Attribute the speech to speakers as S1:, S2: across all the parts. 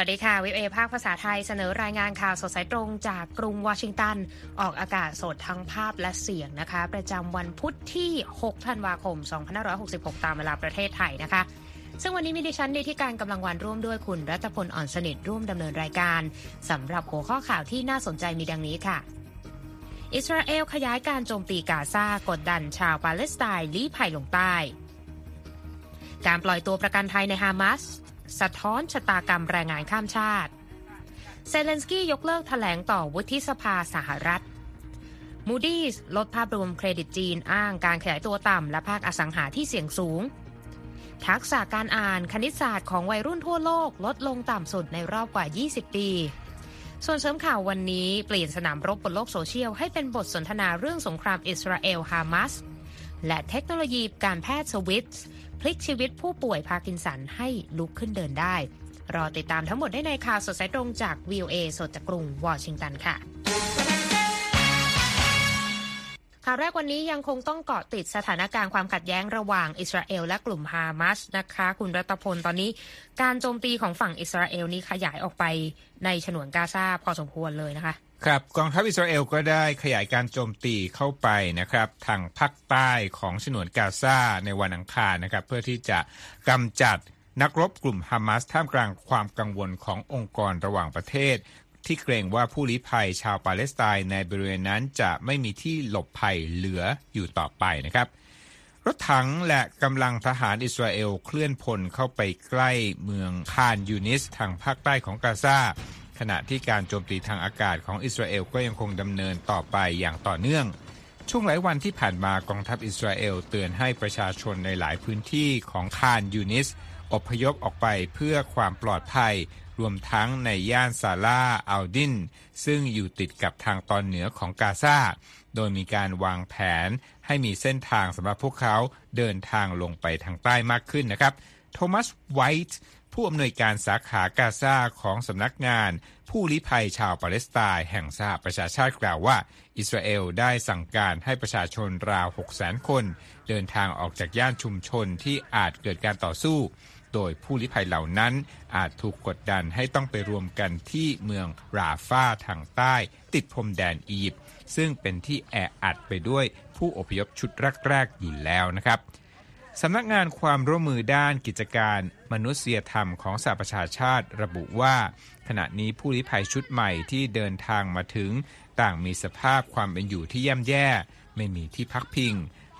S1: วัสดีค่ะวิเอภาคภาษาไทยเสนอรายงานข่าวสดสายตรงจากกรุงวอชิงตัน ออกอากาศสดทั้งภาพและเสียงนะคะ ประจำวันพุธที่ 6 ธันวาคม 2566 ตามเวลาประเทศไทยนะคะ ซึ่งวันนี้มีดิฉันดีที่การกำลังวันร่วมด้วยคุณรัตพลอ่อนสนิทร่วมดำเนินรายการสำหรับหัวข้อข่าวที่น่าสนใจมีดังนี้ค่ะอิสราเอลขยายการโจมตีกาซากดดันชาวปาเลสไตน์ลี้ภัยลงใต้ การปล่อยตัวประกันไทยในฮามาส สะท้อนชะตากรรมแรงงานข้ามชาติ เซเลนสกี้ยกเลิกแถลงต่อวุฒิสภาสหรัฐมูดี้ลดภาพรวมเครดิตจีนอ้างการขยายตัวต่ำและภาคอสังหาที่เสี่ยงสูง ทักษะการอ่านคณิตศาสตร์ของวัยรุ่นทั่วโลกลดลงต่ำสุดในรอบกว่า 20 ปี ส่วนเสริมข่าววันนี้เปลี่ยนสนามรบบนโลกโซเชียล ให้เป็นบทสนทนาเรื่องสงครามอิสราเอลฮามาสและเทคโนโลยีการแพทย์สวิส พลิกชีวิตผู้ป่วยพาร์กินสันให้ลุกขึ้นเดินได้ รอติดตามทั้งหมดได้ในข่าวสดสายตรงจาก VOA สดจากกรุงวอชิงตันค่ะข่าวแรกวันนี้ยังคงต้องเกาะติดสถานการณ์ความขัดแย้งระหว่างอิสราเอลและกลุ่มฮามาสนะคะ คุณรัตพลตอนนี้ การโจมตีของฝั่งอิสราเอลนี้ขยายออกไปในฉนวนกาซาพอสมควรเลยนะคะ
S2: ครับกองทัพอิสราเอลก็ได้ขยายการโจมตีเข้าไปนะครับทางภาคใต้ของฉนวนกาซาในวันอังคารนะครับเพื่อที่จะกำจัดนักรบกลุ่มฮามาสท่ามกลางความกังวลขององค์กรระหว่างประเทศ ที่เกรงว่าผู้ลี้ภัยชาวปาเลสไตน์ในบริเวณนั้นจะไม่มีที่หลบภัยเหลืออยู่ต่อไปนะครับรถถังและกำลังทหารอิสราเอลเคลื่อนพลเข้าไปใกล้เมืองคานยูนิสทางภาคใต้ของกาซา ขณะที่การโจมตีทางอากาศของอิสราเอลก็ยังคงดำเนินต่อไปอย่างต่อเนื่อง ช่วงหลายวันที่ผ่านมากองทัพอิสราเอลเตือนให้ประชาชนในหลายพื้นที่ของคานยูนิสอพยพออกไปเพื่อความปลอดภัย รวมทั้งในย่านซาลาอัลดิน ซึ่งอยู่ติดกับทางตอนเหนือของกาซาโดยมีการวางแผนให้มีเส้นทางสำหรับพวกเขาเดินทางลงไปทางใต้มากขึ้นนะครับ โทมัสไวท์ ผู้อำนวยการสาขากาซาของสำนักงาน ผู้ลี้ภัยชาวปาเลสไตน์แห่งสหประชาชาติกล่าวว่า อิสราเอลได้สั่งการให้ประชาชนราว 600,000 คน เดินทางออกจากย่านชุมชนที่อาจเกิดการต่อสู้ โดยผู้ลี้ภัยเหล่านั้นอาจถูกกดดันให้ต้องไปรวมกันที่เมืองราฟาทางใต้ ติดพรมแดนอียิปต์ซึ่งเป็นที่แออัดไปด้วยผู้อพยพชุดแรกๆอยู่แล้วนะครับ สำนักงานความร่วมมือด้านกิจการมนุษยธรรมของสหประชาชาติระบุว่า ขณะนี้ผู้ลี้ภัยชุดใหม่ที่เดินทางมาถึง ต่างมีสภาพความเป็นอยู่ที่ย่ำแย่ ไม่มีที่พักพิง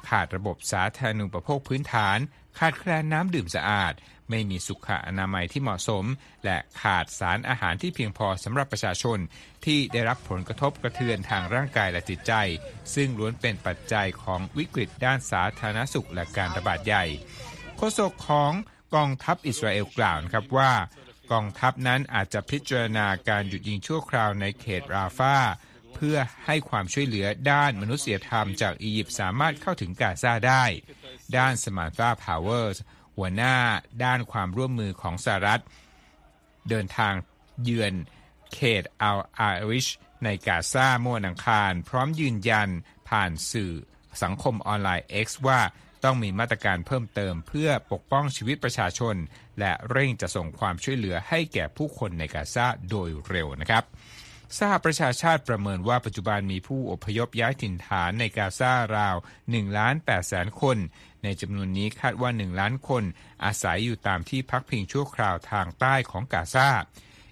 S2: ขาดระบบสาธารณูปโภคพื้นฐาน ขาดแคลนน้ำดื่มสะอาด ไม่มีสุขอนามัยที่เหมาะสม และขาดสารอาหารที่เพียงพอสำหรับประชาชน ที่ได้รับผลกระทบกระเทือนทางร่างกายและจิตใจ ซึ่งล้วนเป็นปัจจัยของวิกฤตด้านสาธารณสุขและการระบาดใหญ่โฆษกของกองทัพอิสราเอลกล่าวนะครับว่ากองทัพนั้นอาจจะพิจารณาการหยุดยิงชั่วคราวในเขตราฟาเพื่อให้ความช่วยเหลือด้านมนุษยธรรมจากอียิปต์สามารถเข้าถึงกาซาได้ ด้านสมาร์ตาพาวเวอร์ หัวหน้าด้านความร่วมมือของสหรัฐ เดินทางเยือนเขตอัลอาริชในกาซาเมื่อวันอังคาร พร้อมยืนยันผ่านสื่อสังคมออนไลน์ X ว่าต้องมีมาตรการเพิ่มเติมเพื่อปกป้องชีวิตประชาชน และเร่งจะส่งความช่วยเหลือให้แก่ผู้คนในกาซาโดยเร็วนะครับ สหประชาชาติประเมินว่าปัจจุบันมีผู้อพยพย้ายถิ่นฐานในกาซาราว1ล้าน8แสนคน ในจำนวนนี้คาดว่า 1 ล้านคน อาศัยอยู่ตามที่พักพิงชั่วคราวทางใต้ของกาซา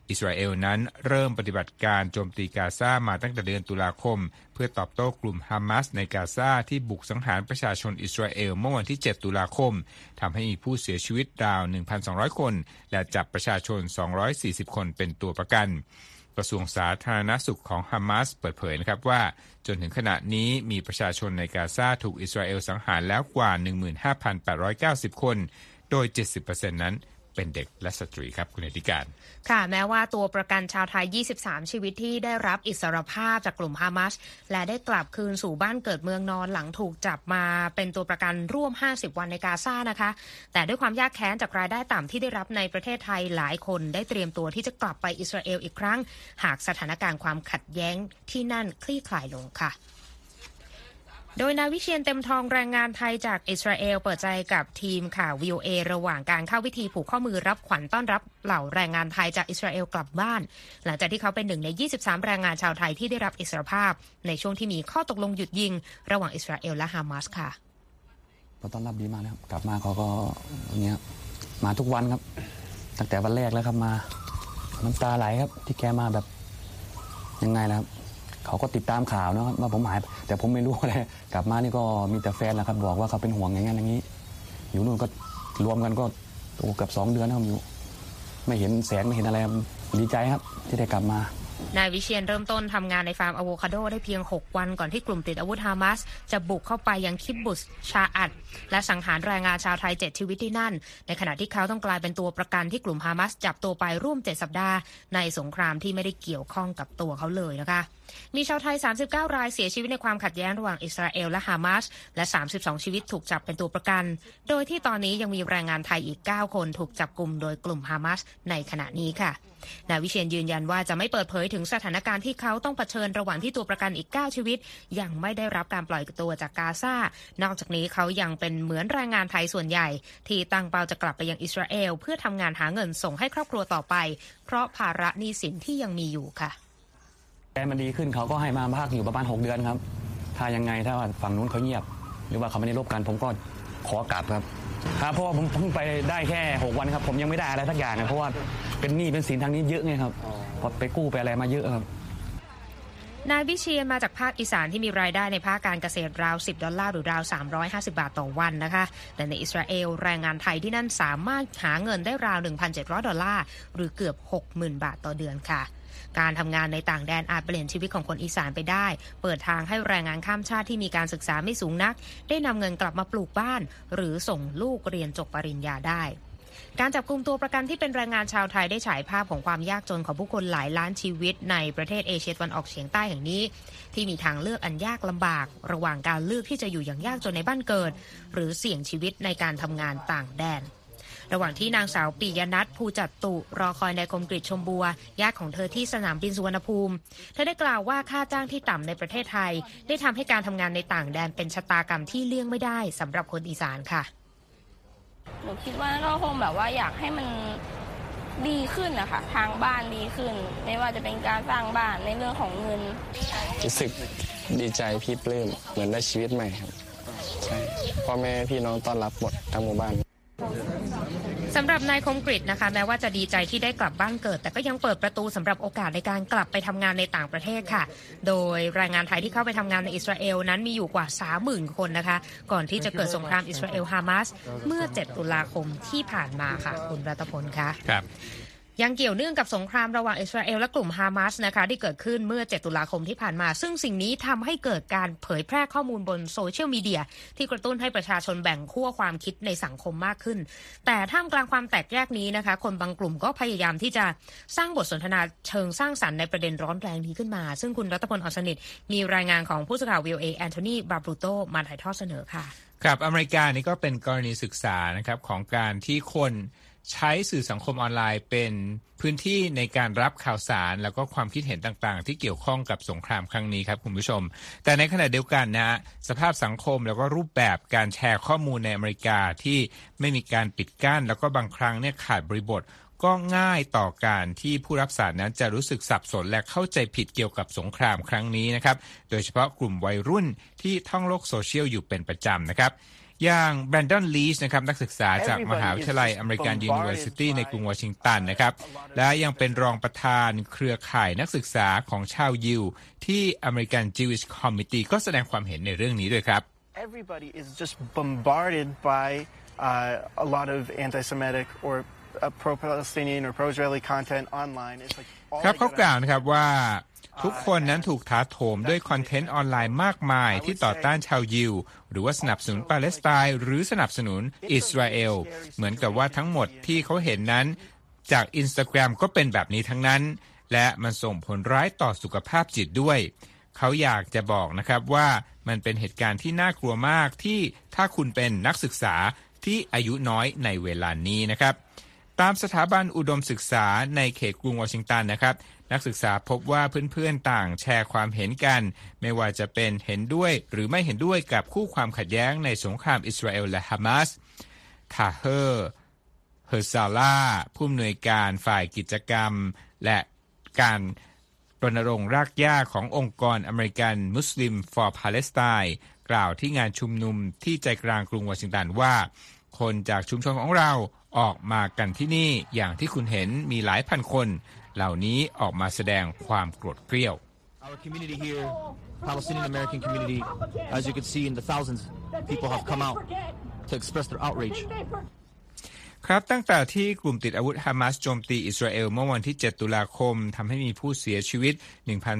S2: อิสราเอลนั้นเริ่มปฏิบัติการโจมตีกาซามาตั้งแต่เดือนตุลาคม เพื่อตอบโต้กลุ่มฮามาสในกาซาที่บุกสังหารประชาชนอิสราเอลเมื่อวันที่ 7 ตุลาคมทำให้มีผู้เสียชีวิตราว 1,200 คน และจับประชาชน 240 คนเป็นตัวประกัน กระทรวงสาธารณสุขของฮามาสเปิดเผยนะครับว่าจนถึงขณะนี้มีประชาชนในกาซาถูกอิสราเอลสังหารแล้วกว่า 15,890 คน โดย 70%นั้น เป็นเด็กและสตรีครับคุณอธิการ
S1: ค่ะ แม้ว่าตัวประกันชาวไทย 23 ชีวิตที่ได้รับอิสรภาพจากกลุ่มฮามาสและได้กลับคืนสู่บ้านเกิดเมืองนอนหลังถูกจับมาเป็นตัวประกันร่วม 50 วันในกาซานะคะ แต่ด้วยความยากแค้นจากรายได้ต่ำที่ได้รับในประเทศไทยหลายคนได้เตรียมตัวที่จะกลับไปอิสราเอลอีกครั้ง หากสถานการณ์ความขัดแย้งที่นั่นคลี่คลายลงค่ะ โดยนายวิเชียนเต็มทองแรงงานไทยจากอิสราเอลเปิดใจกับทีมข่าว VOA ระหว่างการเข้าวิธีผูกข้อมือรับขวัญต้อนรับเหล่าแรงงานไทยจากอิสราเอลกลับบ้าน หลังจากที่เขาเป็นหนึ่งใน 23 แรงงานชาวไทยที่ได้รับอิสรภาพ ในช่วงที่มีข้อตกลงหยุดยิง ระหว่างอิสราเอลและฮามาสค่ะ
S3: ก็ต้อนรับดีมากนะครับ กลับมาเขาก็เนี้ยมาทุกวันครับ ตั้งแต่วันแรกแล้วครับมาน้ำตาไหลครับ ที่แกมาแบบยังไงนะครับ เขาก็ติดตามข่าวนะครับว่าผมหายแต่ผมไม่รู้อะไรกลับมานี่ก็มีแต่แฟนนะครับบอกว่าเขาเป็นห่วงอย่างนั้นอย่างนี้ อยู่นู่นก็รวมกันก็โอ้เกือบสองเดือนแล้วอยู่ ไม่เห็นแสงไม่เห็นอะไรดีใจครับ ที่ได้กลับมา
S1: นายวิเชียนเริ่มต้นทำงานในฟาร์มอะโวคาโดได้เพียง 6 วันก่อนที่กลุ่มติดอาวุธฮามาสจะบุกเข้าไปยังคิบบุสชาอัด และสังหารแรงงานชาวไทย 7 ชีวิตที่นั่น ในขณะที่เขาต้องกลายเป็นตัวประกันที่กลุ่มฮามาสจับตัวไปร่วม 7 สัปดาห์ ในสงครามที่ไม่ได้เกี่ยวข้องกับตัวเขาเลยนะคะมีชาวไทย 39 รายเสียชีวิตในความขัดแย้งระหว่างอิสราเอลและฮามาส และ 32 ชีวิตถูกจับเป็นตัวประกัน โดยที่ตอนนี้ยังมีแรงงานไทยอีก 9 คนถูกจับกลุ่มโดยกลุ่มฮามาสในขณะนี้ค่ะ นายวิเชียนยืนยันว่าจะไม่เปิดเผยถึงสถานการณ์ที่เขาต้องเผชิญระหว่างที่ตัวประกันอีก 9 ชีวิต ยังไม่ได้รับการปล่อยตัวจากกาซา นอกจากนี้เขายังเป็นเหมือนแรงงานไทยส่วนใหญ่ ที่ตั้งเป้าจะกลับไปยังอิสราเอล เพื่อทำงานหาเงินส่งให้ครอบครัวต่อไป เพราะภาระหนี้สินที่ยังมีอยู่ค่ะ
S3: แกมันดีขึ้นเขาก็ให้มาพักอยู่ประมาณ 6 เดือนครับ ถ้ายังไงถ้าฝั่งนู้นเขาเงียบ หรือว่าเขาไม่ได้รบกันผมก็ขอกลับครับครับเพราะว่าผมเพิ่งไปได้แค่ 6 วันครับ ผมยังไม่ได้อะไรสักอย่างนะเพราะว่าเป็นหนี้เป็นสินทางนี้เยอะไงครับพอไปกู้ไปอะไรมาเยอะครับ
S1: นายวิเชียนมาจากภาคอีสานที่มีรายได้ในภาคการเกษตรราว 10 ดอลลาร์หรือราว 350 บาทต่อวันนะคะ แต่ในอิสราเอลแรงงานไทยที่นั่นสามารถหาเงินได้ราว 1,700 ดอลลาร์หรือเกือบ 60,000 บาทต่อเดือนค่ะ การทำงานในต่างแดนอาจเปลี่ยนชีวิตของคนอีสานไปได้ เปิดทางให้แรงงานข้ามชาติที่มีการศึกษาไม่สูงนัก ได้นำเงินกลับมาปลูกบ้าน หรือส่งลูกเรียนจบปริญญาได้การจับกลุ่มตัวประกันที่เป็นแรงงานชาวไทยได้ฉายภาพของความยากจนของผู้คนหลายล้านชีวิตในประเทศเอเชียตะวันออกเฉียงใต้แห่งนี้ ที่มีทางเลือกอันยากลำบาก ระหว่างการเลือกที่จะอยู่อย่างยากจนในบ้านเกิด หรือเสี่ยงชีวิตในการทำงานต่างแดน ระหว่างที่นางสาวปิยนัทภูจัดตุ รอคอยนายคมกริชมบัวญาติของเธอที่สนามบินสุวรรณภูมิ เธอได้กล่าวว่าค่าจ้างที่ต่ำในประเทศไทย ได้ทำให้การทำงานในต่างแดนเป็นชะตากรรมที่เลี่ยงไม่ได้สำหรับคนอีสานค่ะ
S4: หนูคิดว่าก็คงแบบว่าอยากให้มันดีขึ้นนะคะทางบ้านดีขึ้น ไม่ว่าจะเป็นการสร้างบ้านในเรื่องของเงิน
S5: รู้สึกดีใจพี่ปลื้มเหมือนได้ชีวิตใหม่ครับใช่พ่อแม่พี่น้องต้อนรับหมดทั้งหมู่บ้าน
S1: สำหรับนายคมกริตนะคะแม้ว่าจะดีใจที่ได้กลับบ้านเกิด แต่ก็ยังเปิดประตูสำหรับโอกาสในการกลับไปทำงานในต่างประเทศค่ะ โดยแรงงานไทยที่เข้าไปทำงานในอิสราเอลนั้นมีอยู่กว่า 30,000 คนนะคะ ก่อนที่จะเกิดสงครามอิสราเอลฮามาสเมื่อ 7 ตุลาคมที่ผ่านมาค่ะ คุณรัตพลคะ
S2: ครับ
S1: ยังเกี่ยวเนื่องกับสงครามระหว่างอิสราเอลและกลุ่มฮามาสนะคะที่เกิดขึ้นเมื่อ 7 ตุลาคมที่ผ่านมา ซึ่งสิ่งนี้ทำให้เกิดการเผยแพร่ข้อมูลบนโซเชียลมีเดีย ที่กระตุ้นให้ประชาชนแบ่งขั้วความคิดในสังคมมากขึ้น แต่ท่ามกลางความแตกแยกนี้นะคะ คนบางกลุ่มก็พยายามที่จะสร้างบทสนทนาเชิงสร้างสรรค์ในประเด็นร้อนแรงนี้ขึ้นมา ซึ่งคุณรัตพลอ่อนสนิทมีรายงานของผู้สื่อข่าว VOA แอนโทนีลาบรูโตมาถ่ายทอดเสนอค่ะ
S2: ครับอเมริกานี่ก็เป็นกรณีศึกษานะครับของการที่คน ใช้สื่อสังคมออนไลน์เป็นพื้นที่ในการรับข่าวสารแล้วก็ความคิดเห็นต่างๆ ที่เกี่ยวข้องกับสงครามครั้งนี้ครับคุณผู้ชม แต่ในขณะเดียวกันนะ สภาพสังคมแล้วก็รูปแบบการแชร์ข้อมูลในอเมริกาที่ไม่มีการปิดกั้น แล้วก็บางครั้งเนี่ยขาดบริบทก็ง่ายต่อการที่ผู้รับสารนั้นจะรู้สึกสับสนและเข้าใจผิดเกี่ยวกับสงครามครั้งนี้นะครับ โดยเฉพาะกลุ่มวัยรุ่นที่ท่องโลกโซเชียลอยู่เป็นประจำนะครับ อย่างแบรนดอนลีชนะครับนักศึกษาจากมหาวิทยาลัย American University ในกรุงวอชิงตันนะครับและยังเป็นรองประธานเครือข่ายนักศึกษาของชาวยิวที่ American Jewish Committee ก็แสดงความเห็นในเรื่องนี้ด้วยครับ
S6: Everybody is just bombarded by uh, a lot of anti-Semitic or uh, pro-Palestinian or pro-Israeli content online. It's like
S2: ครับเขากล่าวนะครับว่า ทุกคนนั้นถูกถาโถมด้วยคอนเทนต์ออนไลน์มากมายที่ต่อต้านชาวยิว หรือว่าสนับสนุนปาเลสไตน์หรือสนับสนุนอิสราเอล เหมือนกับว่าทั้งหมดที่เขาเห็นนั้น จากอินสตาแกรมก็เป็นแบบนี้ทั้งนั้น และมันส่งผลร้ายต่อสุขภาพจิตด้วย เขาอยากจะบอกนะครับว่ามันเป็นเหตุการณ์ที่น่ากลัวมากที่ถ้าคุณเป็นนักศึกษาที่อายุน้อยในเวลานี้นะครับ ตามสถาบันอุดมศึกษาในเขตกรุงวอชิงตันนะครับ นักศึกษาพบว่าเพื่อนๆต่างแชร์ความเห็นกัน ไม่ว่าจะเป็นเห็นด้วยหรือไม่เห็นด้วยกับคู่ความขัดแย้งในสงครามอิสราเอลและฮามาสทาเฮอร์เฮอร์ซาลาผู้อำนวยการฝ่ายกิจกรรม และการรณรงค์รากหญ้าขององค์กรอเมริกันมุสลิม for Palestine กล่าวที่งานชุมนุมที่ใจกลางกรุงวอชิงตันว่า คนจากชุมชนของเราออกมากันที่นี่อย่างที่คุณเห็นมีหลายพันคน เหล่านี้ออกมาแสดงความโกรธเกรี้ยว
S7: Our community here, Palestinian American community, as you can see in the thousands, people have come out to express their outrage.
S2: ครับตั้งแต่ที่กลุ่มติดอาวุธฮามาสโจมตีอิสราเอลเมื่อวันที่ 7 ตุลาคมทำให้มีผู้เสียชีวิต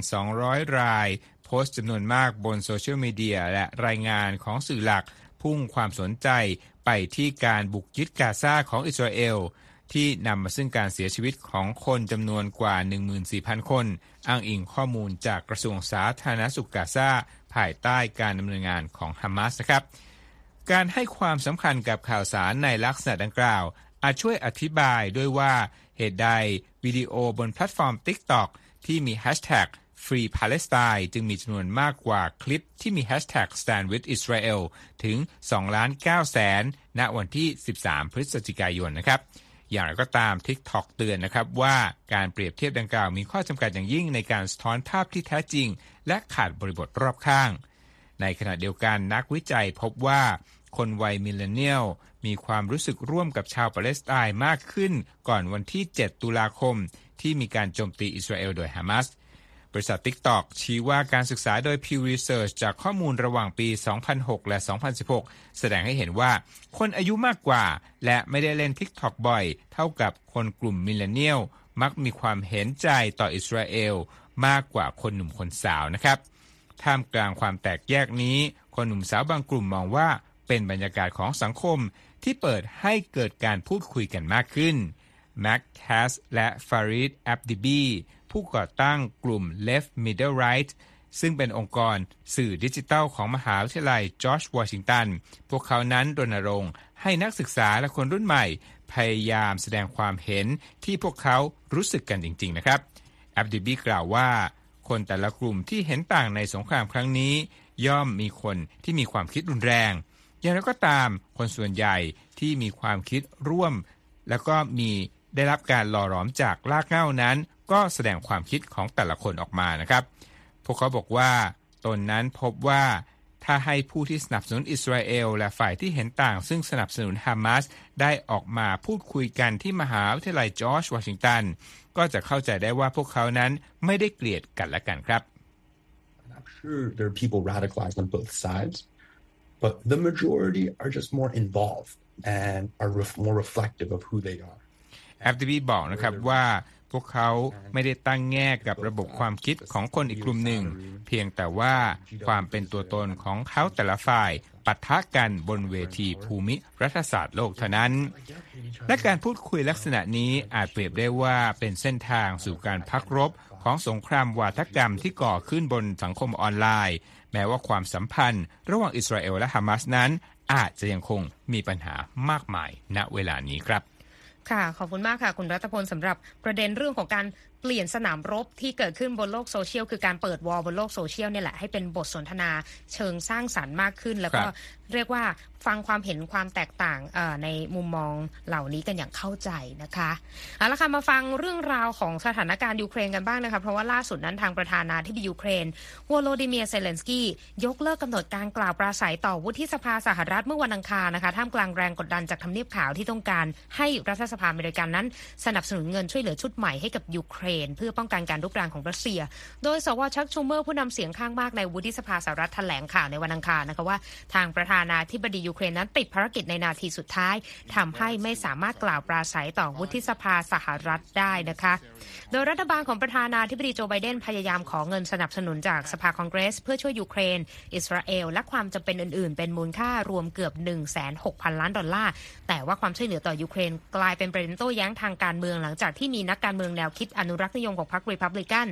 S2: 1,200 ราย โพสต์จำนวนมากบนโซเชียลมีเดียและรายงานของสื่อหลัก พุ่งความสนใจไปที่การบุกยึดกาซาของอิสราเอล ที่นำมาซึ่งการเสียชีวิตของคนจำนวนกว่า 14,000 คน อ้างอิงข้อมูลจากกระทรวงสาธารณสุขกาซาภายใต้การดำเนินงานของฮามาสนะครับ การให้ความสำคัญกับข่าวสารในลักษณะดังกล่าว อาจช่วยอธิบายด้วยว่าเหตุใดวิดีโอบนแพลตฟอร์ม TikTok ที่มีแฮชแท็ก Free Palestine จึงมีจำนวนมากกว่าคลิปที่มีแฮชแท็ก Stand with Israel ถึง2ล้าน9แสนณวันที่ 13 พฤศจิกายนนะครับ อย่างไรก็ตาม TikTok เตือนนะครับว่าการเปรียบเทียบดังกล่าวมีข้อจำกัดอย่างยิ่งในการสะท้อนภาพที่แท้จริง และขาดบริบทรอบข้าง ในขณะเดียวกันนักวิจัยพบว่าคนวัยมิลเลนเนียลมีความรู้สึกร่วมกับชาวปาเลสไตน์มากขึ้นก่อนวันที่ 7 ตุลาคม ที่มีการโจมตีอิสราเอลโดยฮามาส บริษัท TikTok ชี้ว่าการศึกษาโดย Pew Research จากข้อมูลระหว่างปี 2006 และ 2016 แสดงให้เห็นว่า คนอายุมากกว่า และไม่ได้เล่น TikTok บ่อย เท่ากับคนกลุ่มมิลเลนเนียลมักมีความเห็นใจต่ออิสราเอลมากกว่าคนหนุ่มคนสาวนะครับ ท่ามกลางความแตกแยกนี้ คนหนุ่มสาวบางกลุ่มมองว่าเป็นบรรยากาศของสังคมที่เปิดให้เกิดการพูดคุยกันมากขึ้นแม็กแคสและฟาริดแอบดิบี ผู้ก่อตั้งกลุ่ม Left Middle Right ซึ่งเป็นองค์กรสื่อดิจิทัลของมหาวิทยาลัยจอร์จวอชิงตัน พวกเขานั้นรณรงค์ให้นักศึกษาและคนรุ่นใหม่ พยายามแสดงความเห็นที่พวกเขารู้สึกกันจริง ๆ นะครับแอบดิบีกล่าวว่า คนแต่ละกลุ่มที่เห็นต่างในสงครามครั้งนี้ ย่อมมีคนที่มีความคิดรุนแรง อย่างไรก็ตามคนส่วนใหญ่ที่มีความคิดร่วม แล้วก็มีได้รับการหล่อหลอมจากลากเง้านั้น ก็แสดงความคิดของแต่ละคนออกมานะครับ พวกเขาบอกว่าตนนั้นพบว่าถ้าให้ผู้ที่สนับสนุนอิสราเอลและฝ่ายที่เห็นต่าง ซึ่งสนับสนุนฮามาสได้ออกมาพูดคุยกันที่มหาวิทยาลัยจอร์จวอชิงตัน ก็จะเข้าใจได้ว่าพวกเขานั้นไม่ได้เกลียดกันและกันครับ
S8: I'm sure there are people radicalized on both sides, but the majority are just more involved and are ref- more reflective of who they are.
S2: แอฟดีบีบอกนะครับว่า พวกเขาไม่ได้ตั้งแง่กับระบบความคิดของคนอีกกลุ่มหนึ่ง เพียงแต่ว่าความเป็นตัวตนของเขาแต่ละฝ่ายปะทะกันบนเวทีภูมิรัฐศาสตร์โลกเท่านั้น และการพูดคุยลักษณะนี้อาจเปรียบได้ว่าเป็นเส้นทางสู่การพักรบของสงครามวาทกรรมที่ก่อขึ้นบนสังคมออนไลน์ แม้ว่าความสัมพันธ์ ระหว่างอิสราเอลและฮามาสนั้น อาจจะยังคงมีปัญหามากมายณเวลานี้ครับ
S1: ค่ะ ขอบคุณมากค่ะ คุณรัตพลสำหรับประเด็นเรื่องของการเปลี่ยนสนามรบที่เกิดขึ้นบนโลกโซเชียลคือการเปิด war บนโลกโซเชียลเนี่ยแหละให้เป็นบทสนทนาเชิงสร้างสรรค์มากขึ้น แล้วก็เรียกว่าฟังความเห็นความแตกต่างในมุมมองเหล่านี้กันอย่างเข้าใจนะคะเอาละค่ะมาฟังเรื่องราวของสถานการณ์ยูเครนกันบ้างนะคะเพราะว่าล่าสุดนั้นทางประธานาธิบดียูเครนวโลดิเมียเซเลนสกี้ยกเลิกกำหนดการกล่าวปราศรัยต่อวุฒิสภาสหรัฐเมื่อวันอังคารนะคะท่ามกลางแรงกดดันจากทำเนียบขาวที่ต้องการให้รัฐสภาอเมริกันนั้น สนับสนุนเงินช่วยเหลือชุดใหม่ให้กับยูเครน เพื่อป้องกันการรุกรานของรัสเซีย โดยสว. ชัค ชูเมอร์ผู้นำเสียงข้างมากในวุฒิสภาสหรัฐแถลงข่าวในวันอังคารนะคะว่าทางประธานานาธิบดียูเครนนั้นติดภารกิจในนาทีสุดท้ายทำให้ไม่สามารถกล่าวปราศรัยต่อวุฒิสภาสหรัฐได้นะคะ โดยรัฐบาลของประธานาธิบดีโจไบเดนพยายามขอเงินสนับสนุนจากสภาคองเกรส เพื่อช่วยยูเครน อิสราเอล และความจำเป็นอื่น ๆ เป็นมูลค่ารวมเกือบ 1 6 0 0 0 ล้านดอลลาร์ แต่ว่าความช่วยเหลือต่อยูเครน กลายเป็นประเด็นโต้แย้งทางการเมืองหลังจากที่มีนักการเมืองแนวคิดอนุรักษ์นิยมของพรรครีพับลิกัน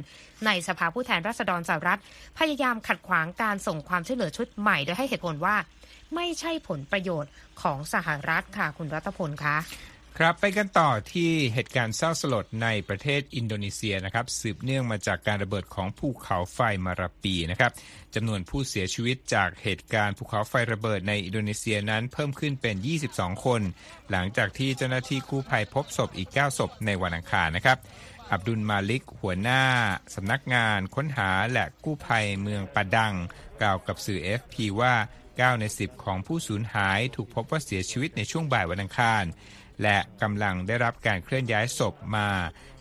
S1: ในสภาผู้แทนราษฎรสหรัฐ พยายามขัดขวางการส่งความช่วยเหลือชุดใหม่โดยให้เหตุผลว่า ไม่ใช่ผลประโยชน์ของสหรัฐค่ะคุณรัตพลคะ
S2: ครับไปกันต่อที่เหตุการณ์เศร้าสลดในประเทศอินโดนีเซียนะครับ สืบเนื่องมาจากการระเบิดของภูเขาไฟมาราปีนะครับจำนวนผู้เสียชีวิตจากเหตุการณ์ภูเขาไฟระเบิดในอินโดนีเซียนั้นเพิ่มขึ้นเป็น 22 คน หลังจากที่เจ้าหน้าที่กู้ภัยพบศพอีก 9 ศพในวันอังคารนะครับ อับดุลมาลิก หัวหน้าสำนักงานค้นหาและกู้ภัยเมืองปาดัง กล่าวกับสื่อ FP ว่า 9 ใน 10 ของผู้สูญหายถูกพบว่าเสียชีวิตในช่วงบ่ายวันอังคาร และกำลังได้รับการเคลื่อนย้ายศพมา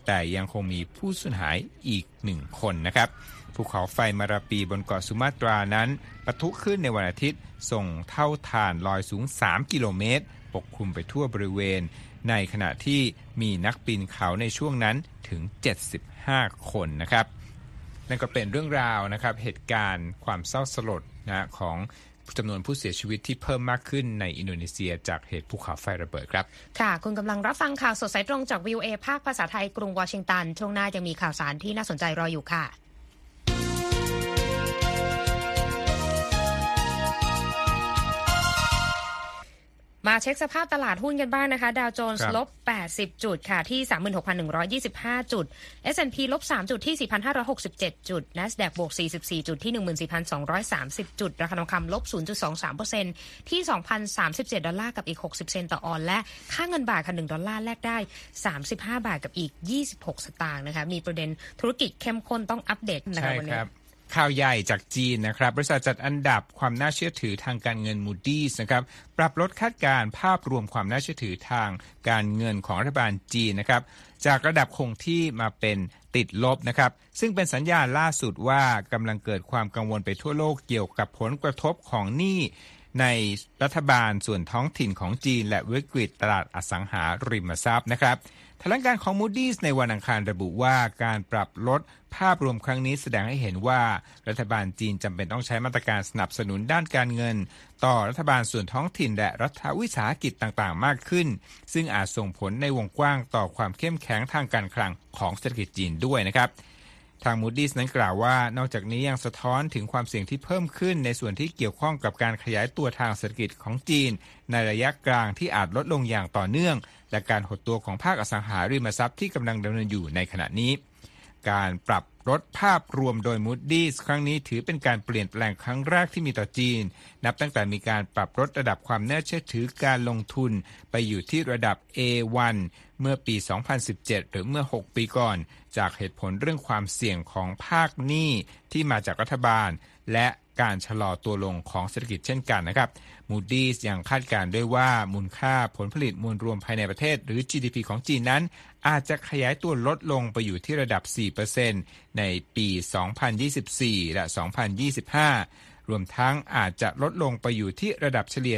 S2: แต่ยังคงมีผู้สูญหายอีกหนึ่งคนนะครับภูเขาไฟมาราปีบนเกาะสุมาตรานั้นปะทุขึ้นในวันอาทิตย์ ส่งเท่าฐานลอยสูง 3 กิโลเมตร ปกคลุมไปทั่วบริเวณ ในขณะที่มีนักปีนเขาในช่วงนั้นถึง 75 คนนะครับ นั่นก็เป็นเรื่องราวนะครับ เหตุการณ์ความเศร้าสลดนะของจำนวนผู้เสียชีวิตที่เพิ่มมากขึ้นในอินโดนีเซียจากเหตุภูเขาไฟระเบิดครับ
S1: ค่ะ คุณกำลังรับฟังข่าวสดสายตรงจากวิวเอภาคภาษาไทยกรุงวอชิงตัน ช่วงหน้ายังมีข่าวสารที่น่าสนใจรออยู่ค่ะ มาเช็คสภาพตลาดหุ้นกันบ้างนะคะ ดาวโจน
S2: ค
S1: ส์
S2: รับ
S1: ลบ 80 จุดค่ะ ที่ 36,125 จุด S&P ลบ 3 จุดที่ 4,567 จุด NASDAQ บวก 44 จุดที่ 14,230 จุด ราคาทองคำลบ 0.23%ที่ 2,037 ดอลลาร์กับอีก 60 เซนต์ต่อออนซ์และค่าเงินบาทค่ะ 1 ดอลลาร์แลกได้ 35 บาทกับอีก 26 สตางค์นะคะ มีประเด็นธุรกิจเข้มข้นต้องอัปเดตนะคะ
S2: ใช่
S1: วันนี้
S2: ข่าวใหญ่จากจีนนะครับ บริษัทจัดอันดับความน่าเชื่อถือทางการเงิน Moody's นะครับปรับลดคาดการณ์ภาพรวมความน่าเชื่อถือทางการเงินของรัฐบาลจีนนะครับจากระดับคงที่มาเป็นติดลบนะครับซึ่งเป็นสัญญาณล่าสุดว่ากำลังเกิดความกังวลไปทั่วโลกเกี่ยวกับผลกระทบของหนี้ในรัฐบาลส่วนท้องถิ่นของจีน และวิกฤตตลาดอสังหาริมทรัพย์นะครับ แถลงการของ Moody's ในวันอังคารระบุว่าการปรับลดภาพรวมครั้งนี้แสดงให้เห็นว่ารัฐบาลจีนจำเป็นต้องใช้มาตรการสนับสนุนด้านการเงิน ต่อรัฐบาลส่วนท้องถิ่นและรัฐวิสาหกิจต่างๆ มากขึ้น ซึ่งอาจส่งผลในวงกว้างต่อความเข้มแข็งทางการคลังของเศรษฐกิจจีนด้วยนะครับทาง Moody's นั้นกล่าวว่านอกจากนี้ยังสะท้อนถึงความเสี่ยงที่เพิ่มขึ้นในส่วนที่เกี่ยวข้องกับการขยายตัวทางเศรษฐกิจของจีน ในระยะกลางที่อาจลดลงอย่างต่อเนื่อง และการหดตัวของภาคอสังหาริมทรัพย์ที่กำลังดำเนินอยู่ในขณะนี้ การปรับลดภาพรวมโดย Moody's ครั้งนี้ถือเป็นการเปลี่ยนแปลงครั้งแรกที่มีต่อจีน นับตั้งแต่มีการปรับลดระดับความน่าเชื่อถือการลงทุนไปอยู่ที่ระดับ A1 เมื่อปี 2017 หรือเมื่อ 6 ปีก่อน จากเหตุผลเรื่องความเสี่ยงของภาคหนี้ที่มาจากรัฐบาล และการชะลอตัวลงของเศรษฐกิจเช่นกันนะครับ Moody's ยังคาดการณ์ด้วยว่ามูลค่าผลผลิตมวลรวมภายในประเทศ หรือ GDP ของจีนนั้น อาจจะขยายตัวลดลงไปอยู่ที่ระดับ 4%ในปี 2024 และ 2025 รวมทั้งอาจจะลดลงไปอยู่ที่ระดับเฉลี่ย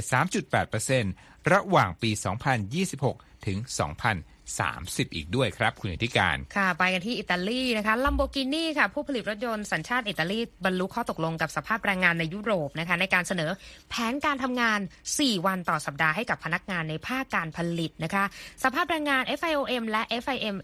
S2: 3.8%ระหว่างปี 2026 ถึง 30 อีกด้วยครับ คุณอธิการ
S1: ค่ะ ไปกันที่อิตาลีนะคะลัมโบกินีค่ะ ผู้ผลิตรถยนต์สัญชาติอิตาลีบรรลุข้อตกลงกับสภาพแรงงานในยุโรปนะคะในการเสนอแผนการทำงาน 4 วันต่อสัปดาห์ให้กับพนักงานในภาคการผลิตนะคะ สภาพแรงงาน FIOM และ FIM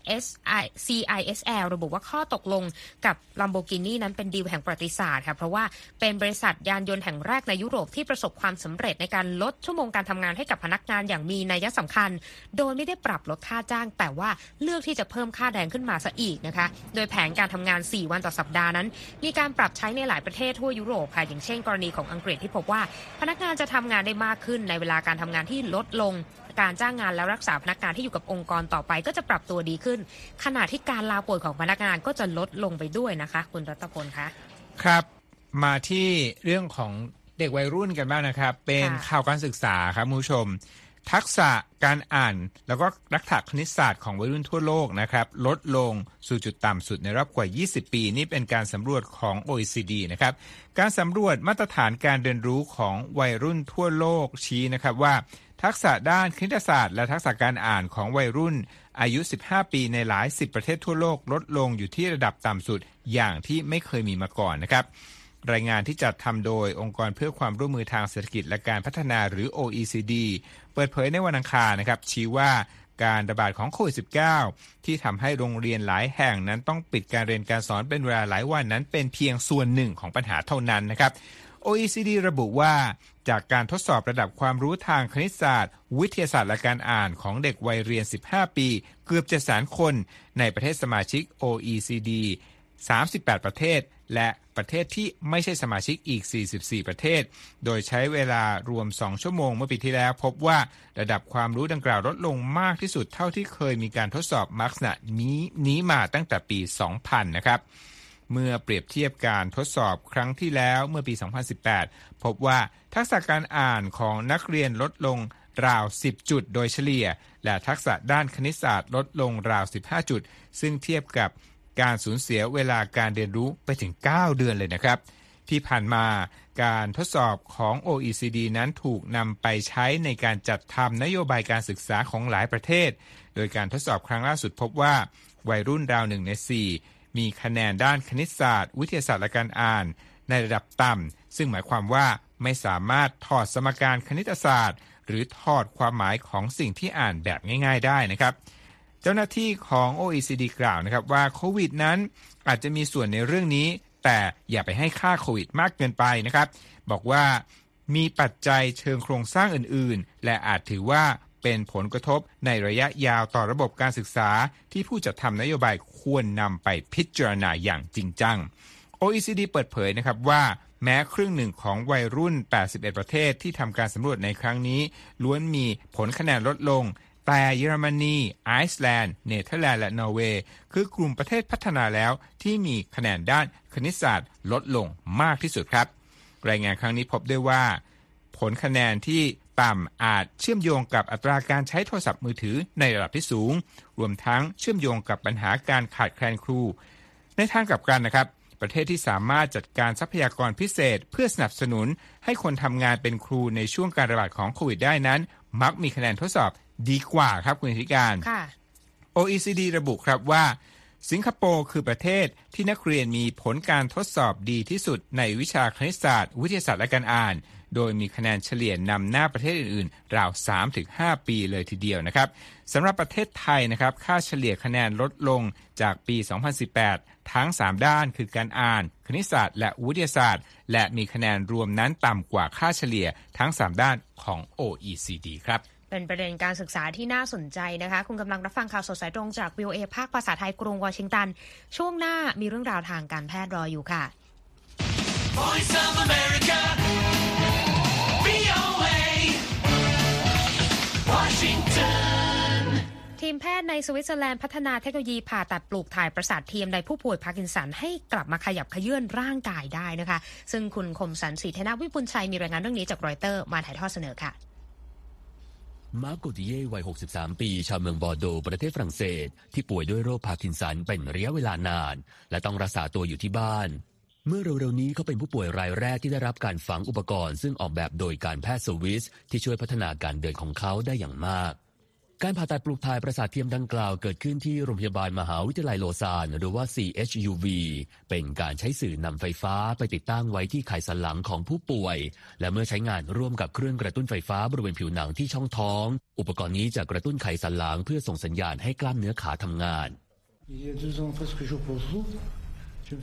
S1: CISL ระบุว่าข้อตกลงกับลัมโบกินีนั้นเป็นดีลแห่งประวัติศาสตร์ค่ะเพราะว่าเป็นบริษัทยานยนต์แห่งแรกในยุโรปที่ประสบความสำเร็จในการลดชั่วโมงการทำงานให้กับพนักงานอย่างมีนัยสำคัญ โดยไม่ได้ปรับลดค่าจ้างแต่ว่าเลือกที่จะเพิ่มค่าแรงขึ้นมาซะอีกนะคะ โดยแผนการทำงาน 4 วันต่อสัปดาห์นั้น มีการปรับใช้ในหลายประเทศทั่วยุโรปค่ะ อย่างเช่น กรณีของอังกฤษที่พบว่า พนักงานจะทำงานได้มากขึ้นในเวลาการทำงานที่ลดลงการจ้างงานและรักษาพนักงานที่อยู่กับองค์กรต่อไปก็จะปรับตัวดีขึ้น ขณะที่การลาป่วยของพนักงานก็จะลดลงไปด้วยนะคะ คุณรัตพลคะ
S2: ครับ มาที่เรื่องของเด็กวัยรุ่นกันบ้างนะครับ เป็น
S1: ค่ะ
S2: ข่าวการศึกษาครับคุณผู้ชม ทักษะการอ่านแล้วก็รักษาคณิตศาสตร์ของวัยรุ่นทั่วโลกนะครับ ลดลงสู่จุดต่ำสุดในรอบกว่า 20 ปี นี่เป็นการสำรวจของ OECD นะครับ การสำรวจมาตรฐานการเรียนรู้ของวัยรุ่นทั่วโลกชี้นะครับว่า ทักษะด้านคณิตศาสตร์ และทักษะการอ่านของวัยรุ่น อายุ 15 ปีในหลาย 10 ประเทศทั่วโลก ลดลงอยู่ที่ระดับต่ำสุดอย่างที่ไม่เคยมีมาก่อนนะครับ รายงานที่จัดทำโดยองค์กรเพื่อความร่วมมือทางเศรษฐกิจและการพัฒนาหรือ OECD เปิดเผยในวันอังคารนะครับชี้ว่าการระบาดของโควิด -19 ที่ทำให้โรงเรียนหลายแห่งนั้นต้องปิดการเรียนการสอนเป็นเวลาหลายวันนั้นเป็นเพียงส่วนหนึ่งของปัญหาเท่านั้นนะครับ OECD ระบุว่าจากการทดสอบระดับความรู้ทางคณิตศาสตร์ วิทยาศาสตร์และการอ่านของเด็กวัยเรียน 15 ปี เกือบจะแสนคน ในประเทศสมาชิก OECD 38 ประเทศ และ ประเทศที่ไม่ใช่สมาชิกอีก 44 ประเทศ โดยใช้เวลารวม 2 ชั่วโมงเมื่อปีที่แล้ว พบว่าระดับความรู้ดังกล่าวลดลงมากที่สุดเท่าที่เคยมีการทดสอบลักษณะนี้นี้มาตั้งแต่ปี 2000 นะครับเมื่อเปรียบเทียบการทดสอบครั้งที่แล้วเมื่อปี 2018 พบว่าทักษะการอ่านของนักเรียนลดลงราว 10 จุดโดยเฉลี่ย และทักษะด้านคณิตศาสตร์ลดลงราว 15 จุด ซึ่งเทียบกับ การสูญเสียเวลาการเรียนรู้ไปถึง 9 เดือนเลยนะครับ ที่ผ่านมาการทดสอบของ OECD นั้นถูกนำไปใช้ในการจัดทำนโยบายการศึกษาของหลายประเทศ โดยการทดสอบครั้งล่าสุดพบว่า วัยรุ่นราวหนึ่งใน 4 มีคะแนนด้านคณิตศาสตร์ วิทยาศาสตร์และการอ่าน ในระดับต่ำซึ่งหมายความว่าไม่สามารถถอดสมการคณิตศาสตร์ หรือถอดความหมายของสิ่งที่อ่านแบบง่าย ๆ ได้นะครับ เจ้าหน้าที่ของ OECD กล่าวนะครับว่าโควิดนั้นอาจจะมีส่วนในเรื่องนี้ แต่อย่าไปให้ค่าโควิดมากเกินไปนะครับ บอกว่ามีปัจจัยเชิงโครงสร้างอื่น ๆ และอาจถือว่าเป็นผลกระทบในระยะยาวต่อระบบการศึกษา ที่ผู้จัดทำนโยบายควรนำไปพิจารณาอย่างจริงจัง OECD เปิดเผยนะครับว่าแม้ครึ่งหนึ่งของวัยรุ่น 81 ประเทศที่ทำการสำรวจในครั้งนี้ ล้วนมีผลคะแนนลดลง แต่เยอรมนีไอซ์แลนด์ เนเธอร์แลนด์ และนอร์เวย์ คือกลุ่มประเทศพัฒนาแล้วที่มีคะแนนด้านคณิตศาสตร์ลดลงมากที่สุดครับ รายงานครั้งนี้พบได้ว่า ผลคะแนนที่ต่ำอาจเชื่อมโยงกับอัตราการใช้โทรศัพท์มือถือในระดับที่สูง รวมทั้งเชื่อมโยงกับปัญหาการขาดแคลนครู ในทางกลับกันนะครับประเทศที่สามารถจัดการทรัพยากรพิเศษ เพื่อสนับสนุนให้คนทำงานเป็นครูในช่วงการระบาดของโควิดได้นั้น มักมีคะแนนทดสอบ ดีกว่าครับคุณธิการ
S1: ค่ะ
S2: OECD ระบุครับว่า สิงคโปร์คือประเทศที่นักเรียนมีผลการทดสอบดีที่สุดในวิชาคณิตศาสตร์ วิทยาศาสตร์และการอ่าน โดยมีคะแนนเฉลี่ยนำหน้าประเทศอื่นๆ ราว 3-5 ปีเลยทีเดียวนะครับสำหรับประเทศไทยนะครับ ค่าเฉลี่ยคะแนนลดลงจากปี 2018 ทั้ง 3 ด้านคือการอ่าน คณิตศาสตร์ และวิทยาศาสตร์ และมีคะแนนรวมนั้นต่ำกว่าค่าเฉลี่ยทั้ง 3 ด้านของ OECD ครับ
S1: เป็นประเด็นการศึกษาที่น่าสนใจนะคะ คุณกำลังรับฟังข่าวสดสายตรงจาก VOA ภาคภาษาไทยกรุงวอชิงตัน ช่วงหน้ามีเรื่องราวทางการแพทย์รออยู่ค่ะ
S9: Voice of America, VOA, Washington.
S1: ทีมแพทย์ในสวิตเซอร์แลนด์พัฒนาเทคโนโลยีผ่าตัดปลูกถ่ายประสาทเทียมในผู้ป่วยพาร์กินสันให้กลับมาขยับเขยื้อนร่างกายได้นะคะ ซึ่งคุณคมสัน ศรีธนวิบุญชัยมีรายงานเรื่องนี้จากรอยเตอร์มาถ่ายทอดเสนอค่ะ
S10: มาร์กโกติเย่วัย 63 ปี ชาวเมืองบอร์โด ประเทศฝรั่งเศส ที่ป่วยด้วยโรคพาร์กินสันเป็นระยะเวลานาน และต้องรักษาตัวอยู่ที่บ้าน เมื่อเร็วๆนี้เขาเป็นผู้ป่วยรายแรกที่ได้รับการฝังอุปกรณ์ ซึ่งออกแบบโดยการแพทย์สวิสที่ช่วยพัฒนาการเดินของเขาได้อย่างมาก การผ่าตัดปลูกถ่ายประสาทเทียมดังกล่าวเกิดขึ้นที่โรงพยาบาลมหาวิทยาลัยโลซานหรือว่า CHUV เป็นการใช้สื่อนำไฟฟ้าไปติดตั้งไว้ที่ไขสันหลังของผู้ป่วย และเมื่อใช้งานร่วมกับเครื่องกระตุ้นไฟฟ้าบริเวณผิวหนังที่ช่องท้อง อุปกรณ์นี้จะกระตุ้นไขสันหลังเพื่อส่งสัญญาณให้กล้ามเนื้อขาทำงาน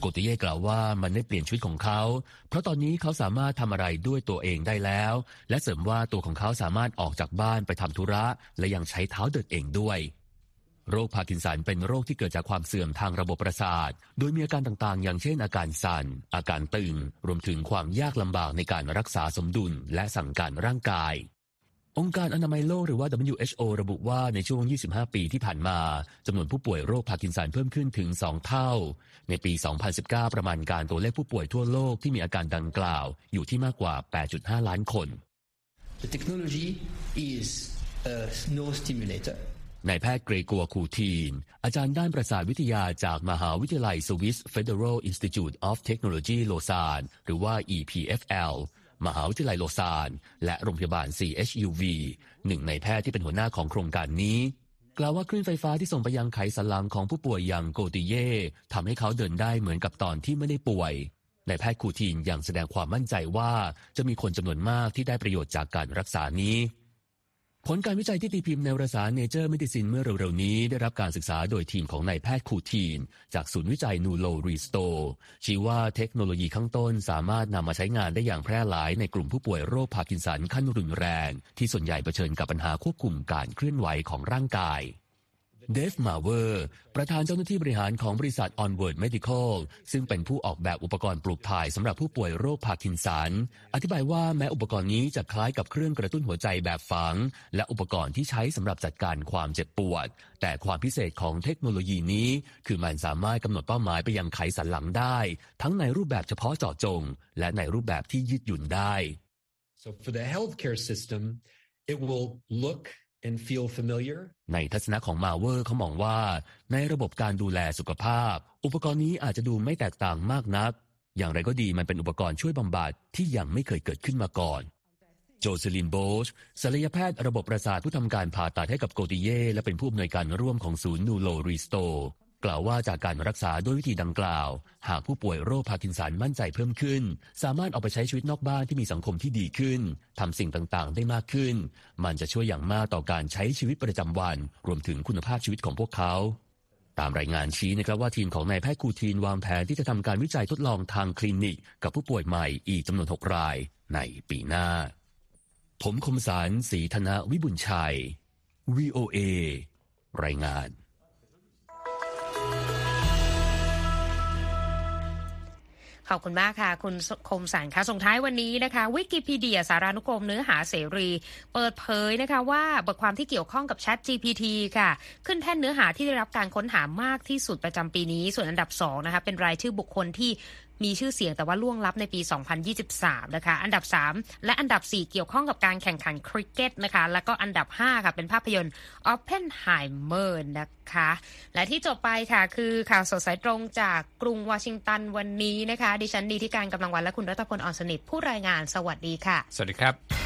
S10: โกติเย่กล่าวว่ามันได้เปลี่ยนชีวิตของเขา เพราะตอนนี้เขาสามารถทำอะไรด้วยตัวเองได้แล้ว และเสริมว่าตัวของเขาสามารถออกจากบ้านไปทำธุระ และยังใช้เท้าเดินเองด้วยโรคพาร์กินสันเป็นโรคที่เกิดจากความเสื่อมทางระบบประสาท โดยมีอาการต่างๆ อย่างเช่นอาการสั่น อาการตึง รวมถึงความยากลำบากในการรักษาสมดุลและสั่งการร่างกาย องค์การอนามัยโลกหรือว่า WHO ระบุว่าในช่วง 25 ปีที่ผ่านมาจำนวนผู้ป่วยโรคพาร์กินสันเพิ่มขึ้นถึง 2 เท่า ในปี 2019 ประมาณการตัวเลขผู้ป่วยทั่วโลกที่มีอาการดังกล่าว อยู่ที่มากกว่า 8.5 ล้านคน
S11: The technology is a neurostimulator.
S10: นายแพทย์เกรกัวคูทีน อาจารย์ด้านประสาทวิทยาจากมหาวิทยาลัย Swiss Federal Institute of Technology โลซานหรือว่า EPFL มหาวิทยาลัยโลซาน และโรงพยาบาล CHUV หนึ่งในแพทย์ที่เป็นหัวหน้าของโครงการนี้กล่าวว่าคลื่นไฟฟ้าที่ส่งไปยังไขสันหลังของผู้ป่วยอย่างโกติเย่ทำให้เขาเดินได้เหมือนกับตอนที่ไม่ได้ป่วยนายแพทย์คูทีนยังแสดงความมั่นใจว่าจะมีคนจำนวนมากที่ได้ประโยชน์จากการรักษานี้ ผลการวิจัยที่ตีพิมพ์ในวารสาร Nature Medicine เมื่อเร็วๆ นี้ได้รับการศึกษาโดยทีมของนายแพทย์คูทีน จากศูนย์วิจัย NeuroRestore ชี้ว่าเทคโนโลยีข้างต้นสามารถนำมาใช้งานได้อย่างแพร่หลายในกลุ่มผู้ป่วยโรคพาร์กินสันขั้นรุนแรง ที่ส่วนใหญ่เผชิญกับปัญหาควบคุมการเคลื่อนไหวของร่างกาย เดฟมาเวอร์ ประธานเจ้าหน้าที่บริหารของบริษัท Onward Medical ซึ่งเป็นผู้ออกแบบอุปกรณ์ปลูกถ่ายสำหรับผู้ป่วยโรคพาร์กินสัน อธิบายว่าแม้อุปกรณ์นี้จะคล้ายกับเครื่องกระตุ้นหัวใจแบบฝัง และอุปกรณ์ที่ใช้สำหรับจัดการความเจ็บปวด แต่ความพิเศษของเทคโนโลยีนี้ คือมันสามารถกำหนดเป้าหมายไปยังไขสันหลังได้ ทั้งในรูปแบบเฉพาะเจาะจง และในรูปแบบที่ยืดหยุ่นได้
S12: So for the healthcare system, it will look and feel familiar.
S10: ในทัศนะของมาเวอร์เขามองว่า ในระบบการดูแลสุขภาพ อุปกรณ์นี้อาจจะดูไม่แตกต่างมากนัก อย่างไรก็ดีมันเป็นอุปกรณ์ช่วยบำบัดที่ยังไม่เคยเกิดขึ้นมาก่อนโจเซลินโบชศัลยแพทย์ระบบประสาทผู้ทำการผ่าตัดให้กับโกติเย่และเป็นผู้อำนวยการร่วมของศูนย์ NeuroRestore กล่าวว่าจากการรักษาด้วยวิธีดังกล่าว หากผู้ป่วยโรคพาร์กินสันมั่นใจเพิ่มขึ้น สามารถออกไปใช้ชีวิตนอกบ้านที่มีสังคมที่ดีขึ้นทำสิ่งต่างๆ ได้มากขึ้น มันจะช่วยอย่างมากต่อการใช้ชีวิตประจำวัน รวมถึงคุณภาพชีวิตของพวกเขาตามรายงานชี้นะครับว่าทีมของนายแพทย์คูทีนวางแผนที่จะทำการวิจัยทดลองทางคลินิก กับผู้ป่วยใหม่อีกจำนวน 6 รายในปีหน้า ผมคมสารสีธนวิบุญชัย VOA รายงาน
S1: ขอบคุณมากค่ะ คุณคมสันค่ะส่งท้ายวันนี้นะคะ วิกิพีเดียสารานุกรมเนื้อหาเสรี เปิดเผยนะคะว่าบทความที่เกี่ยวข้องกับ Chat GPT ค่ะ ขึ้นแท่นเนื้อหาที่ได้รับการค้นหามากที่สุดประจำปีนี้ ส่วนอันดับ2นะคะเป็นรายชื่อบุคคลที่ มีชื่อเสียงแต่ว่าล่วงลับในปี 2023 นะคะ อันดับ 3 และอันดับ 4 เกี่ยวข้องกับการแข่งขันคริกเก็ตนะคะ แล้วก็อันดับ 5 ค่ะ เป็นภาพยนตร์ Oppenheimer นะคะ และที่จบไปค่ะ คือข่าวสดสายตรงจากกรุงวอชิงตันวันนี้นะคะ ดิฉันดีที่การกำลังวันและคุณรัตพลอ่อนสนิทผู้รายงาน สวัสดีค่ะ
S2: สวัสดีครับ